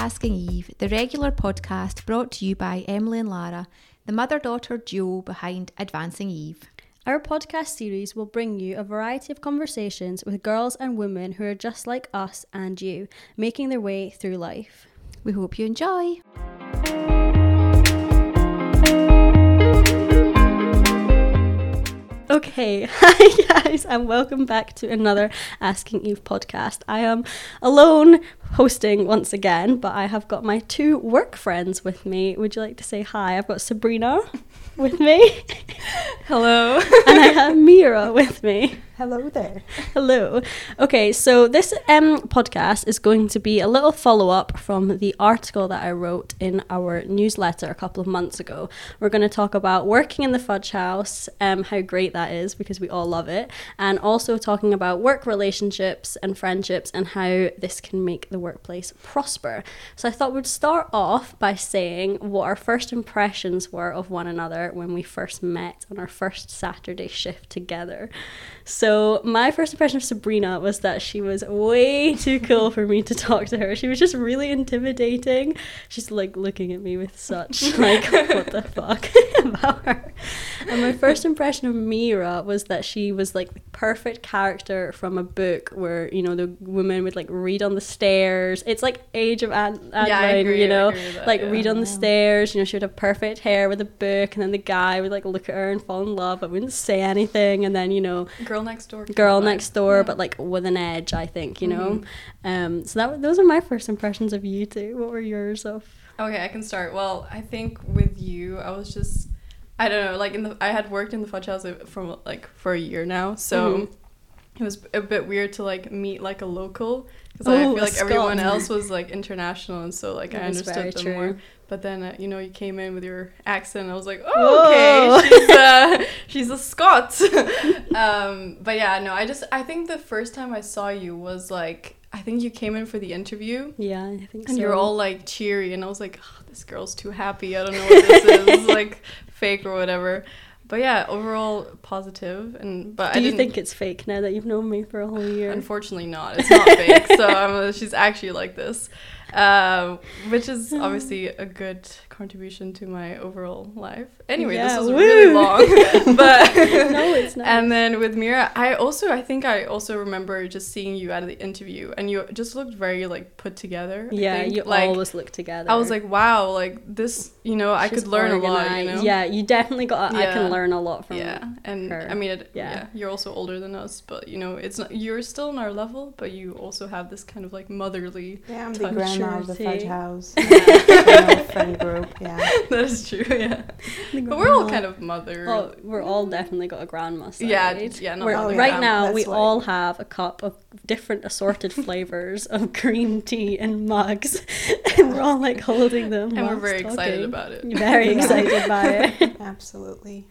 Asking Eve, the regular podcast brought to you by Emily and Lara, the mother daughter duo behind Advancing Eve. Our podcast series will bring you a variety of conversations with girls and women who are just like us and you, making their way through life. We hope you enjoy. Okay, hi guys, and welcome back to another Asking Eve podcast. I am alone hosting once again, but I have got my two work friends with me. Would you like to say hi? I've got Sabrina with me. Hello. and I have Mira with me. Hello there. Hello. Okay, so this um, podcast is going to be a little follow up from the article that I wrote in our newsletter a couple of months ago. We're going to talk about working in the Fudge House, um, how great that is because we all love it, and also talking about work relationships and friendships and how this can make the workplace prosper. So I thought we'd start off by saying what our first impressions were of one another when we first met on our first Saturday shift together. So my first impression of Sabrina was that she was way too cool for me to talk to her. She was just really intimidating. She's like looking at me with such like what the fuck about her. And my first impression of Mira was that she was like the perfect character from a book where you know the woman would like read on the stairs. It's like Age of Ad- Adaline, Yeah, agree, you know, that, like yeah. read on the stairs. You know, she would have perfect hair with a book, and then the guy would like look at her and fall in love, but wouldn't say anything. And then you know, Girl next door. girl vibe. next door, Yeah. but like with an edge. I think you know. Mm-hmm. Um, so that those are my first impressions of you two. What were yours of? Okay, I can start. Well, I think with you, I was just, I don't know, like in the, I had worked in the fudge house from like for a year now, so Mhm. it was a bit weird to like meet like a local because Oh, I a feel like everyone else was like international, and so like I That very understood them true. more. But then uh, you know you came in with your accent, I was like, Whoa. oh, okay, she's uh, she's a Scot. um, but yeah, no, I just I think the first time I saw you was like I think you came in for the interview. Yeah, I think And so. And you're all like cheery, and I was like, "Oh, this girl's too happy. I don't know what this is. Like fake or whatever. But yeah, overall positive. And but Do I you think it's fake now that you've known me for a whole year? Unfortunately, not. It's not fake. so um, she's actually like this, um, which is obviously a good contribution to my overall life. Anyway, Yeah, this was woo. really long, but no, it's not. and then with Mira, I also I think I also remember just seeing you at the interview, and you just looked very like put together. I yeah, think. you like, always look together. I was like, wow, like this, you know, I could learn a lot, you know. Yeah, you definitely got. I Yeah. can learn a lot from. yeah, and her. I mean, it, Yeah. yeah. you're also older than us, but you know, it's not. You're still on our level, but you also have this kind of like motherly. Yeah, I'm the grandma of the Jersey. fudge house. Yeah, friend group. Yeah. that is true, yeah. But we're all kind of mother. Oh, we're all definitely got a grandma side. Yeah, yeah, not We're- oh, all the right time. now, we That's why. all have a cup of different assorted flavors of green tea and mugs, and we're all like holding them. and we're whilst very excited about it. Very excited by it. Absolutely.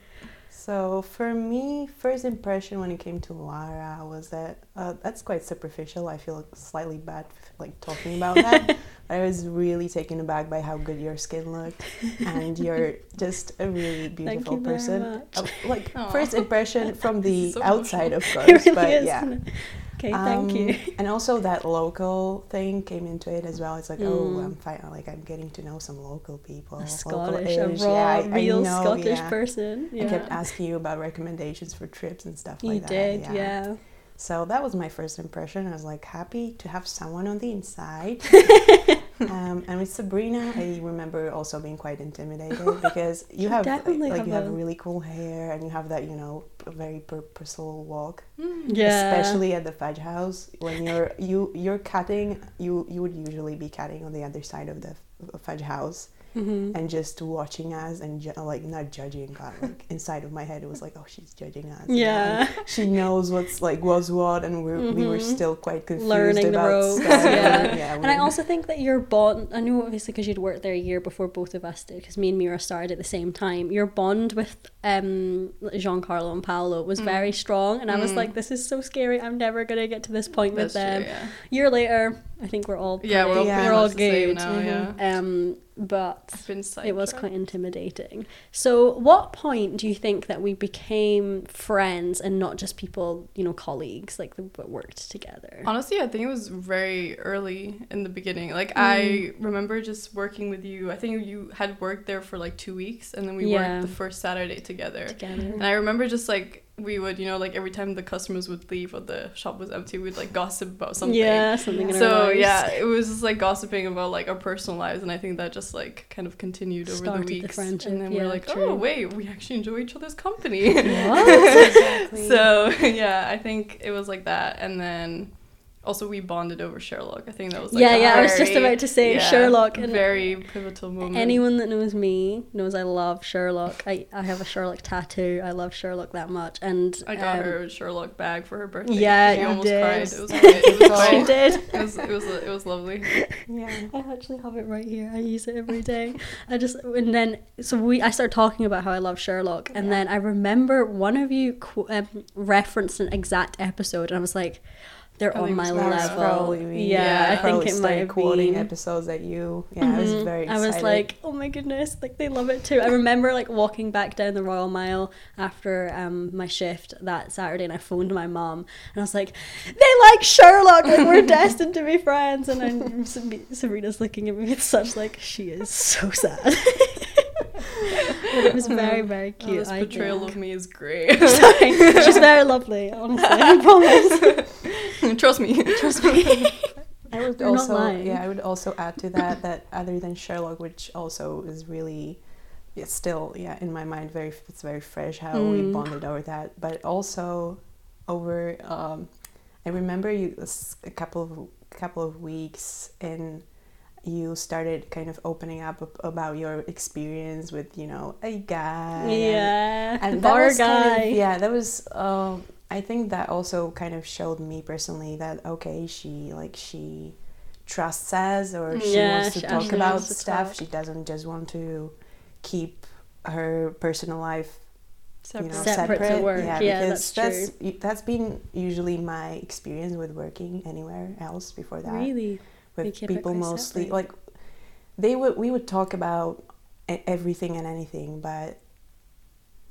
So for me, first impression when it came to Lara was that uh, that's quite superficial. I feel slightly bad like talking about that. I was really taken aback by how good your skin looked, and you're just a really beautiful person. Uh, like Aw. first impression from the so outside, of course, really but is, yeah. Okay, thank Um, you. And also that local thing came into it as well. It's like, oh, Mm. I'm fine. Like I'm getting to know some local people, A Scottish, a local-ish. raw, Yeah, I- I real know, Scottish yeah. person. Yeah. I kept asking you about recommendations for trips and stuff you like that. did, yeah. So that was my first impression. I was like happy to have someone on the inside. um, and with Sabrina, I remember also being quite intimidated because you You have definitely like have you have a- really cool hair and you have that you know very purposeful walk. Mm. Yeah. Especially at the fudge house when you're you you're cutting you you would usually be cutting on the other side of the fudge house Mhm. and just watching us and ju- like not judging God, like inside of my head it was like oh she's judging us Yeah. and she knows what's like was what and we're, we were Mhm. still quite confused Learning the about ropes, stuff. yeah. yeah And I we- also think that your bond, I know obviously because you'd worked there a year before both of us did, because me and Mira started at the same time. Your bond with um, Giancarlo and Paolo was Mm. very strong. And I was Mm. like, this is so scary. I'm never going to get to this point with them. true, yeah. year later, I think we're all Yeah, we're all pretty- Yeah. we're all much the same good. now, Mhm. yeah. Um, but it was quite intimidating. So, what point do you think that we became friends and not just people, you know, colleagues, like that worked together? Honestly, I think it was very early in the beginning. Like Mm. I remember just working with you. I think you had worked there for like two weeks, and then we Yeah. worked the first Saturday together. Together. And I remember just like we would, you know, like every time the customers would leave or the shop was empty, we'd like gossip about something. Yeah, something So yeah, it was just like gossiping about like our personal lives, and I think that just like kind of continued over Started the the weeks. friendship, and then yeah, we're like, true. oh wait, we actually enjoy each other's company. Exactly. so yeah, I think it was like that, and then also we bonded over Sherlock. I think that was like yeah, a yeah. I was just about to say yeah, Sherlock. And very pivotal moment. anyone that knows me knows I love Sherlock. I, I have a Sherlock tattoo. I love Sherlock that much. And I got um, her a Sherlock bag for her birthday. Yeah, she you almost did. cried. It was great. It was, she did. it was it was it was lovely. yeah. I actually have it right here. I use it every day. I just and then so we I started talking about how I love Sherlock, and Yeah. then I remember one of you qu- um, referenced an exact episode, and I was like, they're I on my was That Laura. was level. probably. Yeah, Yeah. I think it might have quoting been. episodes that you. Yeah, I was very. I was like, oh my goodness, like they love it too. I remember like walking back down the Royal Mile after um my shift that Saturday, and I phoned my mom, and I was like, they like Sherlock, like we're destined to be friends. And then Sab- Sabrina's looking at me with such like she is so sad. but it was very very Oh, cute. this I portrayal think. of me is great. Sorry, she's very lovely. Honestly, I promise. Trust me. Trust me. I would You're not also lying. yeah, I would also add to that that other than Sherlock, which also is really it's still yeah in my mind very it's very fresh how we Mm. bonded over that, but also over um, I remember you a s- a couple of couple of weeks and you started kind of opening up about your experience with you know a guy yeah, and bar that was guy. Kind of, yeah, that was. Um, I think that also kind of showed me personally that okay, she like she trusts us or she Yeah, wants to she talk about to stuff. talk. She doesn't just want to keep her personal life you know, Separate to separate. work. Yeah, Yeah, because that's that's that's been usually my experience with working anywhere else before that Really? They with people mostly separate. like they would we would talk about everything and anything but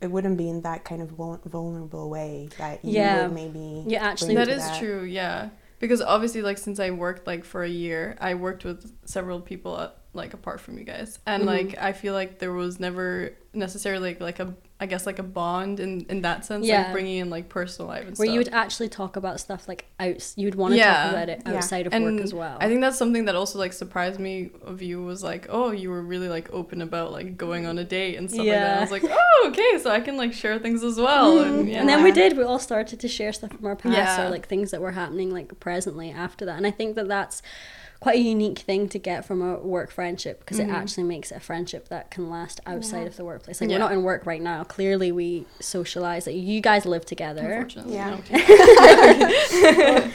it wouldn't be in that kind of vulnerable way that you Yeah. would maybe Yeah, actually- that is That true, yeah. Because obviously, like since I worked like for a year, I worked with several people uh, like apart from you guys, and Mhm. like I feel like there was never necessarily like, like a I guess like a bond in in that sense, Yeah. like bringing in like personal life and Where stuff. you would actually talk about stuff like out, you would want to Yeah. talk about it Yeah. outside of and work as well. I think that's something that also like surprised me of you was like, oh, you were really like open about like going on a date and stuff like that. Yeah. I was like, oh, okay, so I can like share things as well. Mm. And, yeah. And then we did. We all started to share stuff from our past Yeah. or like things that were happening like presently after that. And I think that that's quite a unique thing to get from a work friendship because Mhm. it actually makes it a friendship that can last outside Yeah. of the workplace. Like Yeah. we're not in work right now. Clearly, we socialize. Like, you guys live together. Unfortunately, Yeah. no.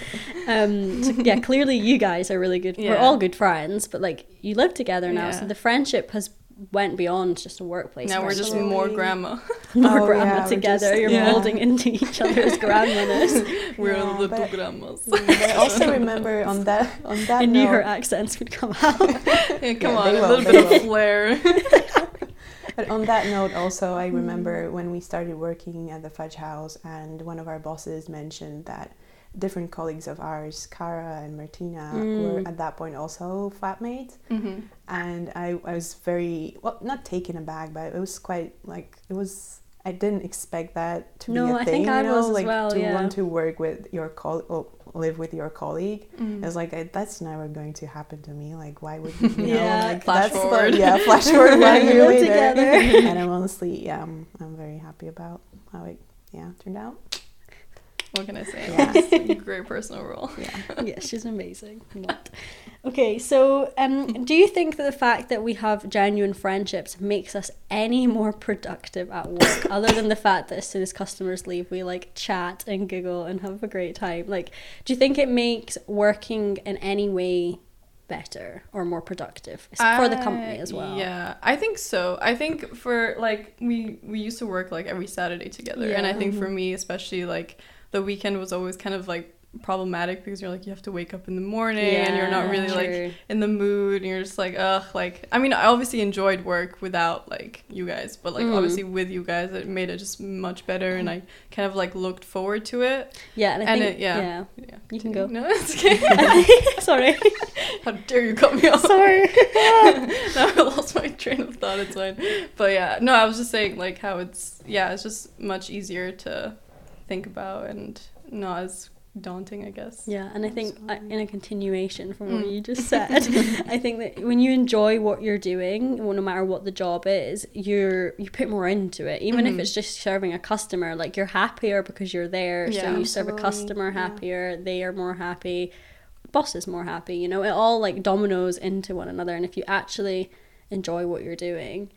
um so, yeah clearly you guys are really good we're all good friends but like you live together now so the friendship has went beyond just a workplace now we're just more Absolutely. grandma. more Oh, grandma yeah, we're together just- you're Yeah. molding into each other's grandmaness We're Yeah, the but- two grandmas. I also remember on that on that i knew note, her accents would come out Yeah, come Yeah, on, they a little they bit of flair. But on that note, also, Mm. I remember when we started working at the Fudge House, and one of our bosses mentioned that different colleagues of ours, Cara and Martina, were Mm. at that point also flatmates. mm-hmm. And I, I was very, well, not taken aback, but it was quite like, it was, I didn't expect that to No, be a I thing, think you I know, was as like well, to yeah. want to work with your colleague, oh, live with your colleague. Mm. It was like I, that's never going to happen to me. Like, why would you know? Yeah. like, Flash that's forward. The, yeah, flash forward one year later. together. and I'm honestly, yeah, I'm, I'm very happy about how it, yeah, turned out. What can I say? Yeah. Great personal role. Yeah. yeah she's amazing okay so um do you think that the fact that we have genuine friendships makes us any more productive at work other than the fact that as soon as customers leave we like chat and giggle and have a great time like do you think it makes working in any way better or more productive for the company as well Yeah, I think so. I think for like we we used to work like every Saturday together, and I Yeah. think for me especially like the weekend was always kind of like problematic because you're like you have to wake up in the morning and you're not really like in the mood and you're just like ugh like i mean i obviously enjoyed work without like you guys but like Mm. obviously with you guys it made it just much better and i kind of like looked forward to it yeah, and I and think it- yeah. yeah. yeah You can go. no it's okay Sorry. how dare you cut me off Sorry. now I lost my train of thought. It's fine. But yeah, no, I was just saying like how it's yeah, it's just much easier to think about and not as daunting, I guess. Yeah, and I think uh, in a continuation from what Mm. you just said, I think that when you enjoy what you're doing, well, no matter what the job is, you're you put more into it. Even if Mhm. it's just serving a customer, like you're happier because you're there. Yeah. so you serve a Absolutely, customer yeah. happier, they are more happy, boss is more happy. You know, it all like dominoes into one another. And if you actually enjoy what you're doing,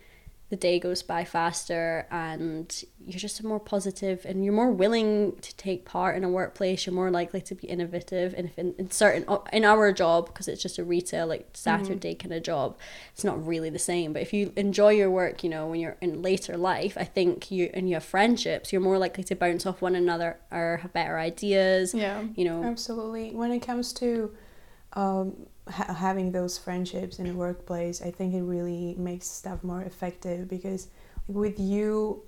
the day goes by faster and you're just more positive and you're more willing to take part in a workplace you're more likely to be innovative and if in, in certain in our job because it's just a retail like saturday kind of job it's not really the same but if you enjoy your work you know when you're in later life i think you and you have friendships you're more likely to bounce off one another or have better ideas Yeah. you know Absolutely. When it comes to um, ha- having those friendships in the workplace, I think it really makes stuff more effective because with you,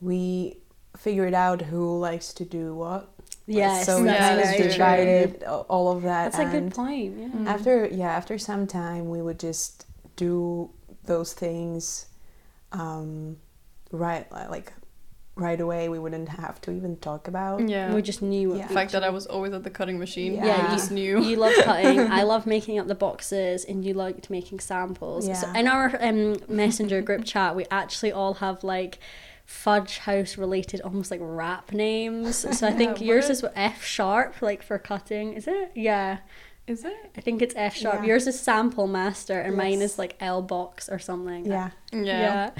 we figured out who likes to do what. yes so we kind of very true. divided all of that. that's a good point yeah Mm. After yeah, after some time, we would just do those things, um, right like right away. We wouldn't have to even talk about. Yeah. we just knew Yeah. the fact that I was always at the cutting machine. Yeah. Yeah, you- just knew. You love cutting. I love making up the boxes, and you liked making samples. yeah. So in our um, messenger group chat, we actually all have like fudge house related, almost like rap names. So I think Yeah, yours is F sharp, like for cutting. Is it? Yeah, Is it? I think it's F sharp. Yeah. Yours is sample master, and mine is like L box or something. Yeah. Yeah.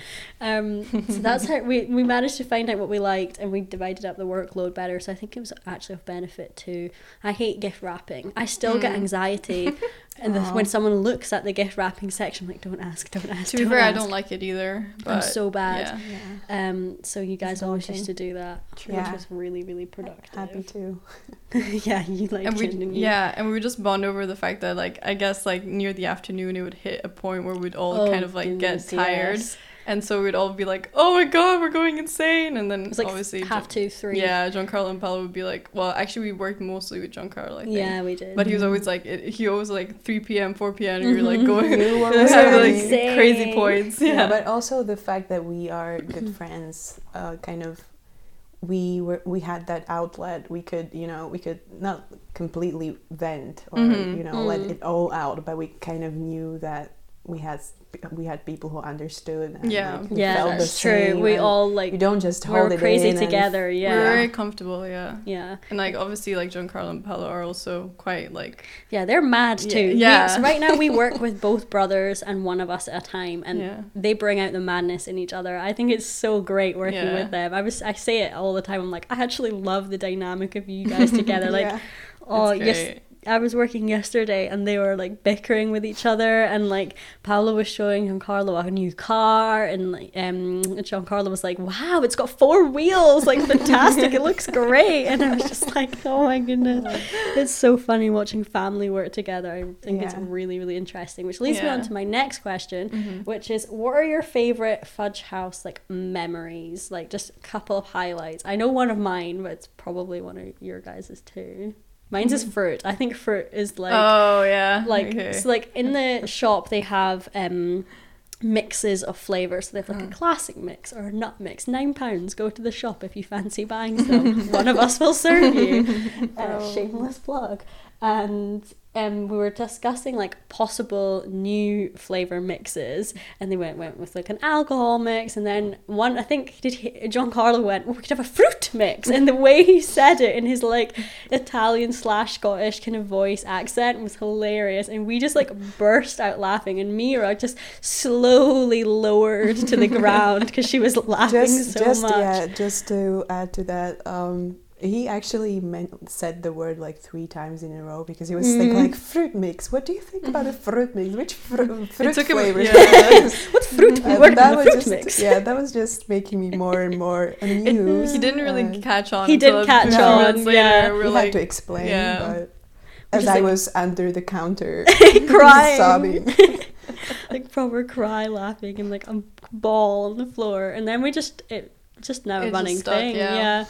Yeah. Um, so that's how we, we managed to find out what we liked and we divided up the workload better. So I think it was actually of benefit too. I hate gift wrapping. I still get Mm. anxiety and the, when someone looks at the gift wrapping section, I'm like, don't ask, don't ask. To be don't fair, I don't like it either. But I'm so bad. Yeah. Yeah. Um, so you guys always used to do that, True. which Yeah. was really, really productive. Happy to. yeah, you like and we it, you? yeah and we would just bond over the fact that like i guess like near the afternoon it would hit a point where we'd all Oh, kind of like goodness, get tired yes. And so we'd all be like oh my god we're going insane and then It like obviously half two, three. yeah giancarlo and paolo would be like well actually we worked mostly with giancarlo i think Yeah, we did. but he was always like it, he always like 3 p.m 4 p.m and we were like Mhm. going You were having like Insane. crazy points yeah, yeah. but also the fact that we are good friends uh, kind of we were we had that outlet we could you know we could not completely vent or Mhm. you know let Mm. it all out but we kind of knew that we had we had people who understood and Yeah. like, yeah, felt the that's true. same We all like you don't just we hold were it crazy in and- together. we Yeah. were very comfortable yeah yeah. and like obviously like giancarlo and paolo are also quite like Yeah, they're mad Yeah, too. We- yeah. so right now we work with both brothers and one of us at a time, and Yeah. they bring out the madness in each other. I think it's so great working Yeah. with them. I was I say it all the time. I'm like, I actually love the dynamic of you guys together. Like, yeah. oh it's yes. I was working yesterday and they were like bickering with each other and like Paolo was showing Giancarlo a new car and like um Giancarlo was like, Wow, it's got four wheels, like fantastic, it looks great and I was just like, Oh my goodness. It's so funny watching family work together. I think it's really, really interesting. Which leads me on to my next question, Mhm. which is what are your favorite Fudge House like memories? Like just a couple of highlights. I know one of mine, but it's probably one of your guys's too. Mine's is fruit. I think fruit is like oh yeah like okay. so like in the shop they have um mixes of flavors so they have like a Mm. classic mix or a nut mix nine pounds go to the shop if you fancy buying some one of us will serve you uh, Oh. shameless plug and um, we were discussing like possible new flavor mixes, and they went went with like an alcohol mix, and then one I think did he, Giancarlo went, well, we could have a fruit mix, and the way he said it in his like Italian slash Scottish kind of voice accent was hilarious, and we just like burst out laughing, and Mira just slowly lowered to the ground because she was laughing just so just much. yeah just to add to that um he actually meant, said the word like three times in a row because he was mm-hmm. thinking like fruit mix. What do you think about a fruit mix? Which fru- fruit flavor? yeah. what fruit mm-hmm. And worked that was fruit just, mix? Yeah, that was just making me more and more amused. he didn't really and catch on. He didn't catch few on, later. yeah. We're he like, had to explain, yeah. but Which as is I like- was under the counter Crying. sobbing. like proper cry laughing and like a ball on the floor and then we just it just now a It just running stuck, thing yeah. yeah,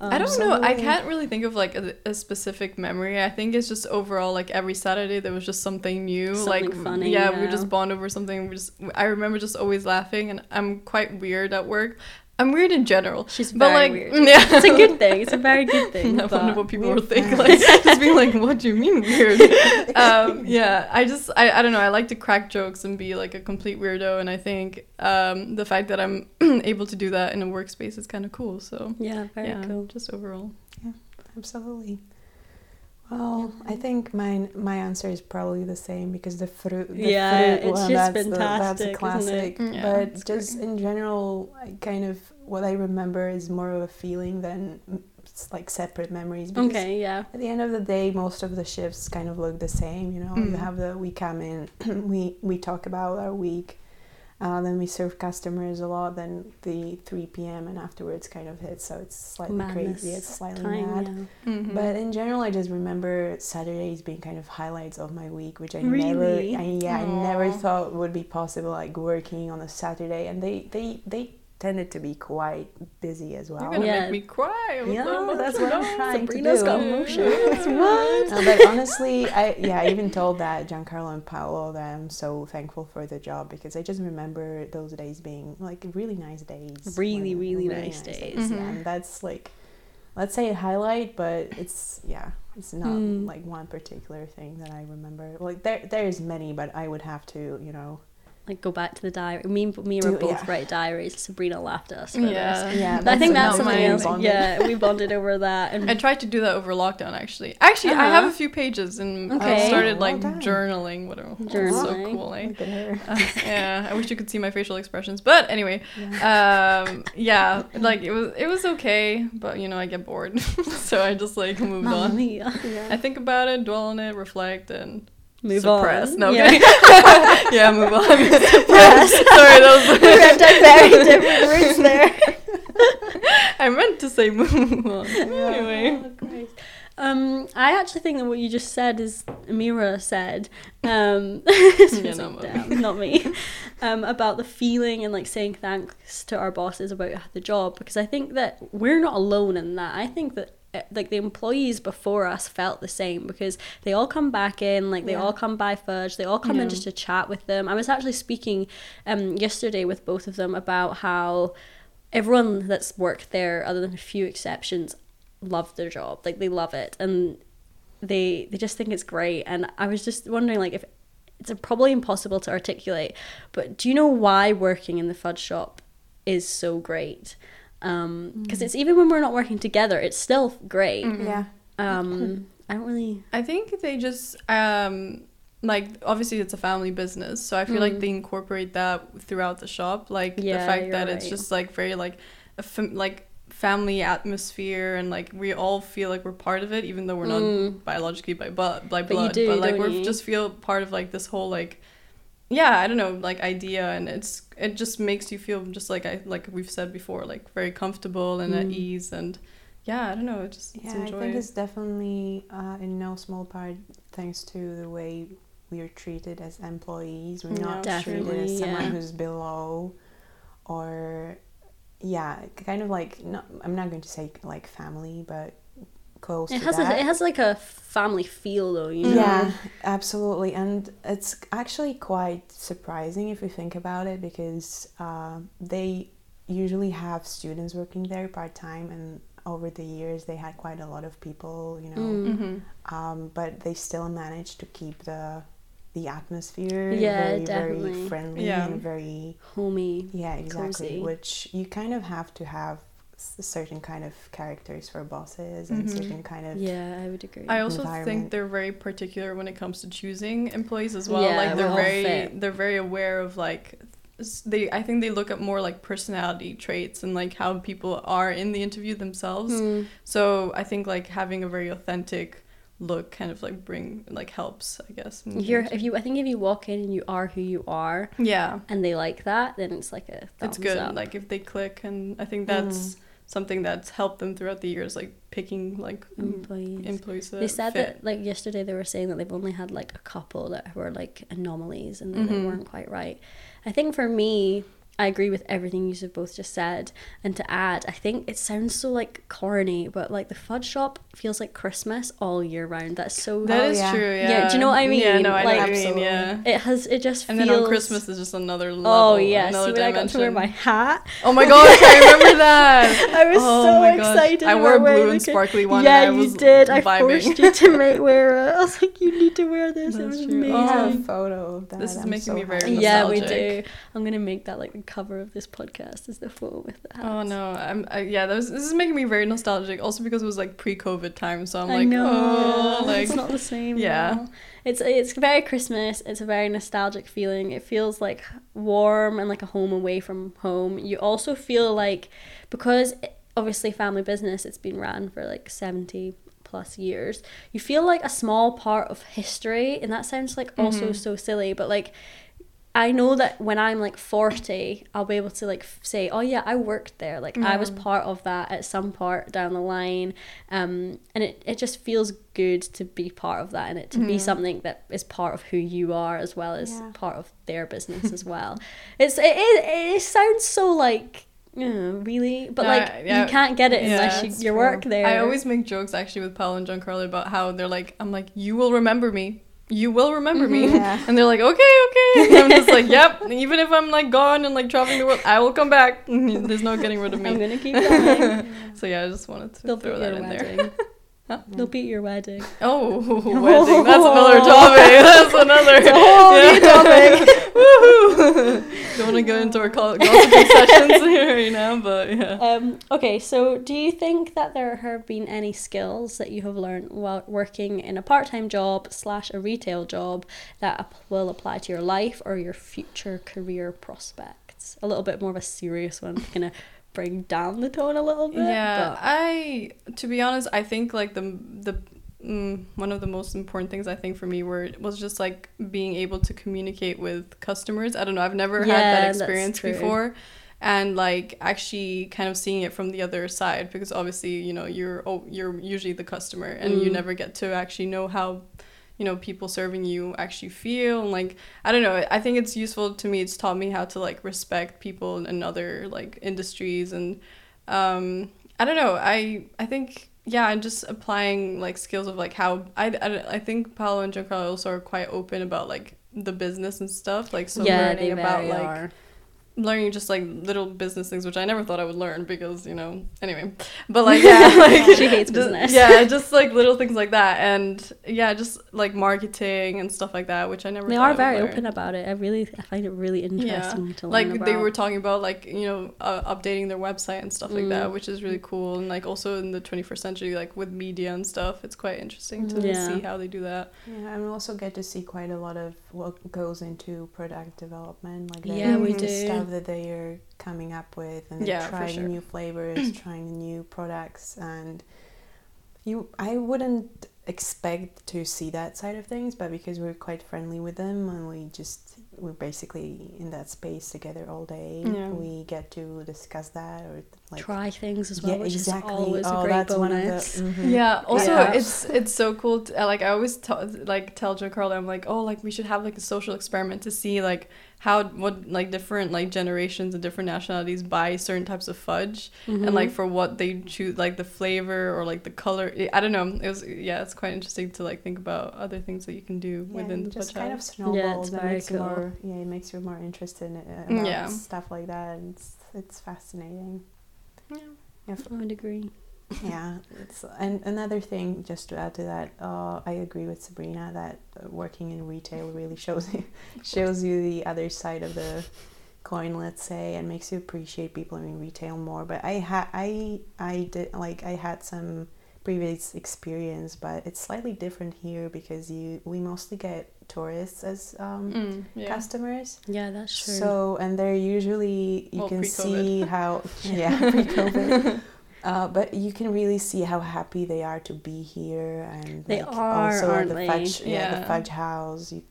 I Um, don't know. I can't really think of like a, a specific memory. I think it's just overall like every Saturday there was just something new. Something like funny, yeah, we yeah. would just bond over something. We just I remember just always laughing, and I'm quite weird at work. I'm weird in general. she's But, very like, weird yeah. it's a good thing it's a very good thing I wonder but- what people weird will think. fans. Like just being like, "What do you mean weird?" um, yeah, I just I, I don't know. I like to crack jokes and be like a complete weirdo, and I think um, the fact that I'm able to do that in a workspace is kind of cool. So yeah very yeah, cool just overall. Yeah, absolutely. Well, I think my my answer is probably the same because the fruit. The Yeah, fruit it's one, just that's the- that's fantastic, a isn't classic. it? Mm, Yeah, it's but just in general, I kind of what I remember is more of a feeling than it's like separate memories. Because okay yeah At the end of the day, most of the shifts kind of look the same. You know, you Mm. have the we come in, we we talk about our week, uh, then we serve customers a lot. Then the three p.m. and afterwards kind of hits. So it's slightly Madness crazy. It's slightly time mad. yeah. Mhm. But in general, I just remember Saturdays being kind of highlights of my week, which I Really? never, I, yeah, I never thought would be possible, like working on a Saturday, and they, they, they tended to be quite busy as well. You're gonna Yeah. make me cry. with Yeah, so that's what I'm love. trying Sabrina's to do. Sabrina's got emotions. what? Uh, but honestly, I yeah, I even told that Giancarlo and Paolo that I'm so thankful for the job because I just remember those days being like really nice days. Really, when- really nice days. Yeah, Mhm. and that's like, let's say a highlight, but it's yeah, it's not Mm. like one particular thing that I remember. Like there, there's many, but I would have to, you know, like go back to the diary me and me Do- were both yeah. write diaries Sabrina laughed at us for Yeah. this. yeah. I think that's not something else. Yeah, we bonded over that. And I tried to do that over lockdown. Actually, actually, I have Uh-huh. a few pages and Okay. I started like well journaling. Whatever. Journaling. So cool, eh? Look at her. Uh, yeah, I wish you could see my facial expressions. But anyway, Yeah. um, yeah, like it was it was okay, but you know I get bored, so I just like moved Mamma on. mia. I think about it, dwell on it, reflect, and Move suppress. on. No, yeah. okay. yeah, move on. Suppress. Sorry, that was we read down very different words there. I meant to say move on. Anyway. Oh, Christ. Um, I actually think that what you just said is Amira said. Um, Yeah, not me. damn, not me. Um, about the feeling and like saying thanks to our bosses about the job because I think that we're not alone in that. I think that like the employees before us felt the same because they all come back in like they Yeah. all come by fudge they all come in just to chat with them. I was actually speaking um yesterday with both of them about how everyone that's worked there other than a few exceptions love their job. Like they love it and they they just think it's great. And i was just wondering like if it's probably impossible to articulate but do you know why working in the fudge shop is so great because it's even when we're not working together it's still great Mm. Yeah. um i don't really I think they just um like obviously it's a family business, so I feel like Mm. they incorporate that throughout the shop. Like Yeah, the fact you're that it's just like very like a fam- like family atmosphere and like we all feel like we're part of it even though we're not Mm. biologically by blood by But you blood do, but like we just feel part of like this whole like yeah i don't know like idea and it's it just makes you feel just like i like we've said before like very comfortable and at Mm. ease and yeah i don't know it just it's Yeah, I think it's definitely uh, in no small part thanks to the way we are treated as employees. We're Yeah, not treated as someone yeah. who's below, or yeah, kind of like not. I'm not going to say like family, but close it to has that. a, it has like a family feel though you know Yeah, absolutely. And it's actually quite surprising if you think about it because uh, they usually have students working there part time, and over the years they had quite a lot of people, you know, Mm. hmm um, but they still managed to keep the the atmosphere Yeah, very, definitely. very friendly Yeah. and very homey yeah, exactly. Cozy. Which you kind of have to have s- certain kind of characters for bosses and Mhm. certain kind of yeah i would agree I also think they're very particular when it comes to choosing employees as well. Yeah, like they're very fit. they're very aware of like they I think they look at more like personality traits and like how people are in the interview themselves. Mm. So I think like having a very authentic look kind of like bring like helps, I guess. in You're, if you, I think if you walk in and you are who you are, yeah, and they like that, then it's like a it's good. up. Like if they click, and I think that's something that's helped them throughout the years, like picking like mm, employees. employees. They said fit. that like yesterday they were saying that they've only had like a couple that were like anomalies and that they weren't quite right. I think for me, I agree with everything you have both just said. And to add, I think it sounds so like corny, but like the fudge shop feels like Christmas all year round. That's so That Oh, is yeah. true. Yeah. Yeah, do you know what I mean? Yeah, mean? no, I know Like- what you mean. Absolutely. Yeah. it has it just And feels then on Christmas is just another oh, level. Oh yeah, another see when I got to wear my hat. Oh my gosh, I remember that. I was Oh so my gosh. excited. I wore a blue and sparkly one. Yeah, and I you was did. I vibing. forced you to make wear it. I was like, you need to wear this. it That's was true. amazing. We Oh. have a photo of that. This is I'm making so me very happy. Yeah, we do. I'm gonna make that like the cover of this podcast is the photo with the hats. Oh no, I'm I, yeah. Was, this is making me very nostalgic. Also because it was like pre-COVID time, so I'm I like, know. oh, like it's not the same. yeah. now. It's it's very Christmas. It's a very nostalgic feeling. It feels like warm and like a home away from home. You also feel like because obviously family business, it's been ran for like seventy plus years. You feel like a small part of history, and that sounds like also Mhm. so silly, but like. I know that when I'm like 40, I'll be able to like say, oh yeah, I worked there. Like I was part of that at some part down the line. Um, and it, it just feels good to be part of that and it to be Mhm. something that is part of who you are as well as Yeah. part of their business as well. It's, it, it, it sounds so like, uh, really, but No, like yeah. you can't get it Yeah, unless you, it's you work there. I always make jokes actually with Paul and Giancarlo about how they're like, I'm like, you will remember me. You will remember me. Yeah. Mm-hmm. And they're like, okay, okay. And I'm just like, yep. Even if I'm like gone and like traveling the world, I will come back. There's no getting rid of me. I'm gonna keep going. So yeah, I just wanted to They'll throw that in there. Huh? They'll beat your wedding. Oh, wedding. That's another topic. That's another. It's a whole new topic. Woohoo! Don't want to go into our gossiping sessions here, you know, but yeah. Um, okay, so do you think that there have been any skills that you have learned while working in a part time job slash a retail job that will apply to your life or your future career prospects? A little bit more of a serious one, kind of bring down the tone a little bit. Yeah, but- I to be honest, I think like the the mm, one of the most important things I think for me were was just like being able to communicate with customers. I don't know, I've never had that experience before. And like actually kind of seeing it from the other side because obviously you know you're oh you're usually the customer and you Mm. never get to actually know how you know people serving you actually feel and like i don't know i think it's useful to me it's taught me how to like respect people in other like industries and um i don't know i i think yeah i'm just applying like skills of like how i i, I think paolo and giancarlo also are quite open about like the business and stuff like so yeah, learning about like are. Learning just like little business things which i never thought i would learn because you know anyway but like yeah like She hates just- business. yeah just like little things like that and yeah just like marketing and stuff like that which i never They thought are I would very learn. open about it. I really, I find it really interesting to learn like about. they were talking about like you know uh, updating their website and stuff like that Mm. which is really cool and like also in the 21st century like with media and stuff it's quite interesting to Yeah. see how they do that Yeah, and we also get to see quite a lot of what goes into product development, like Yeah, we the do. Stuff that they are coming up with, and Yeah, trying sure. new flavors, trying new products, and you. I wouldn't expect to see that side of things, but because we're quite friendly with them, and we just we're basically in that space together all day, Yeah. we get to discuss that or like try things as well, yeah, which exactly. is always oh, a great that's one of the bonus. mhm. Yeah. Also, Yeah. it's it's so cool. To, uh, like I always tell like tell Giancarlo, I'm like, oh, like we should have like a social experiment to see like how what like different like generations and different nationalities buy certain types of fudge Mhm. and like for what they choose, like the flavor or like the color. I- I don't know. It was yeah, it's quite interesting to like think about other things that you can do Yeah, within it the just fudge kind of house. snowballs. it's and very makes you cool. more yeah, it makes you more interested in it, Yeah. stuff like that. And it's it's fascinating. Yeah. Yeah, f- I would agree. Yeah. It's and another thing just to add to that, uh, I agree with Sabrina that uh, working in retail really shows you shows you the other side of the coin, let's say, and makes you appreciate people in retail more. But I had I I did like I had some previous experience, but it's slightly different here because you we mostly get tourists as um, Mm, yeah. customers. Yeah, that's true. So and they're usually you Well, can pre-COVID. see how yeah pre-COVID. Uh, but you can really see how happy they are to be here, and They like, are, also aren't the they? fudge, yeah. Yeah. the fudge house. You,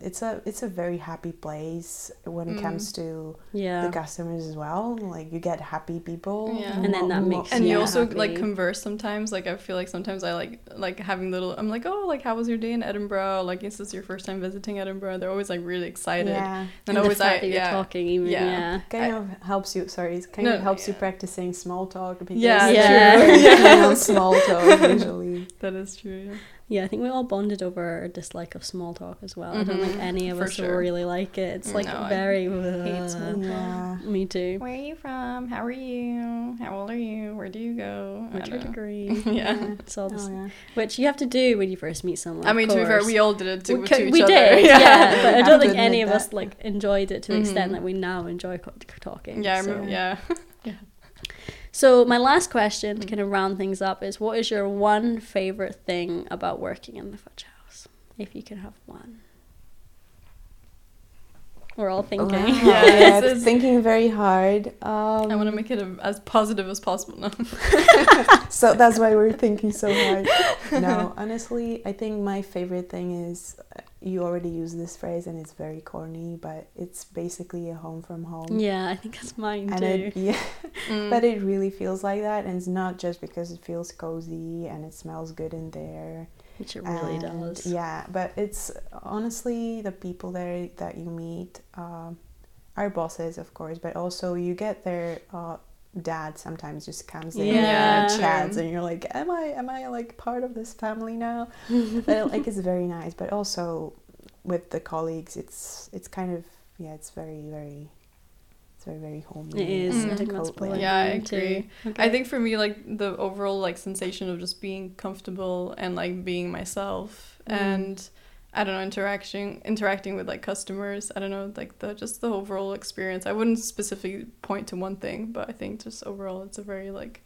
it's a it's a very happy place when it Mm. comes to yeah. the customers as well. Like you get happy people, Yeah. And then that who- makes and Yeah. you also like converse sometimes like i feel like sometimes i like like having little i'm like oh like how was your day in edinburgh like is this your first time visiting edinburgh they're always like really excited yeah, and, and always fact i you're yeah talking even Yeah. yeah. kind I- of helps you. Sorry, it kind No, of helps you yeah. practicing small talk because Yeah, Yeah. you're true. working on small talk usually. that is true yeah. Yeah, I think we all bonded over our dislike of small talk as well. I don't think Mhm, any of for us sure. really like it. It's like No, I very hate uh, small Yeah. Me too. where are you from how are you how old are you where do you go What's your degree? yeah It's all this, Oh, yeah. which you have to do when you first meet someone. i mean to be fair we all did it to, we, to co- each we other did, yeah, but I don't to think any admit of us like enjoyed it to the extent Mhm. that we now enjoy co- talking. yeah I so. remember, yeah So my last question to kind of round things up is, what is your one favorite thing about working in the Fudge House? If you could have one. We're all thinking. Wow. Yeah, Yeah, it's- it's- thinking very hard. Um, i want to make it a, as positive as possible no. so that's why we're thinking so hard. No, honestly, I think my favorite thing is you already use this phrase and it's very corny, but it's basically a home from home. Yeah, I think that's mine And too. it, yeah, Mm. but it really feels like that, and it's not just because it feels cozy and it smells good in there. Which it really and does. Yeah, but it's honestly the people there that you meet um, are bosses, of course, but also you get their uh, dad sometimes just comes in Yeah. and chats, and you're like, am I am I like part of this family now? but like it's very nice, but also with the colleagues, it's it's kind of yeah, it's very very. It's very very homely. It is. I Mm. think that's cozy. Yeah, I agree. Okay. I think for me, like the overall like sensation of just being comfortable and like being myself, Mm. and I don't know interacting interacting with like customers. I don't know like the just the overall experience. I wouldn't specifically point to one thing, but I think just overall it's a very like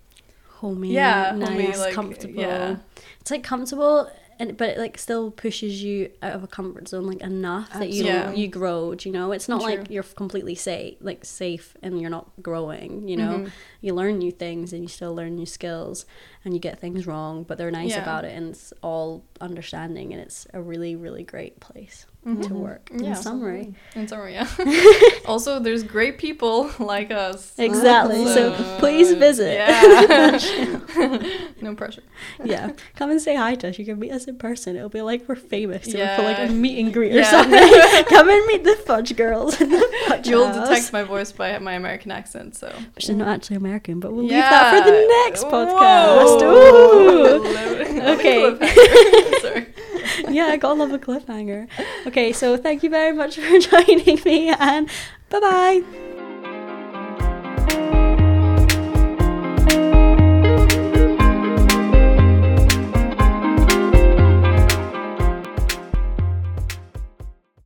homey, yeah, nice, homey, like, comfortable. yeah. It's like comfortable, and but it like still pushes you out of a comfort zone like enough that you Absolutely. you grow. Do you know? It's not like you're completely safe, like safe, and you're not growing. You know, Mhm. you learn new things and you still learn new skills, and you get things wrong, but they're nice Yeah. about it, and it's all understanding, and it's a really really great place to Mhm. work. In Yeah, summary, In summary, yeah. also, there's great people like us. exactly. So, please visit. Yeah. no pressure. yeah, come and say hi to us. You can meet us in person. It'll be like we're famous. Yeah. For like a meet and greet or something. come and meet the fudge girls in the fudge You'll house. detect my voice by my American accent, so. But she's not actually American, but we'll leave that for the next podcast. Okay. Sorry. yeah, I gotta love a cliffhanger. Okay, so thank you very much for joining me and bye bye.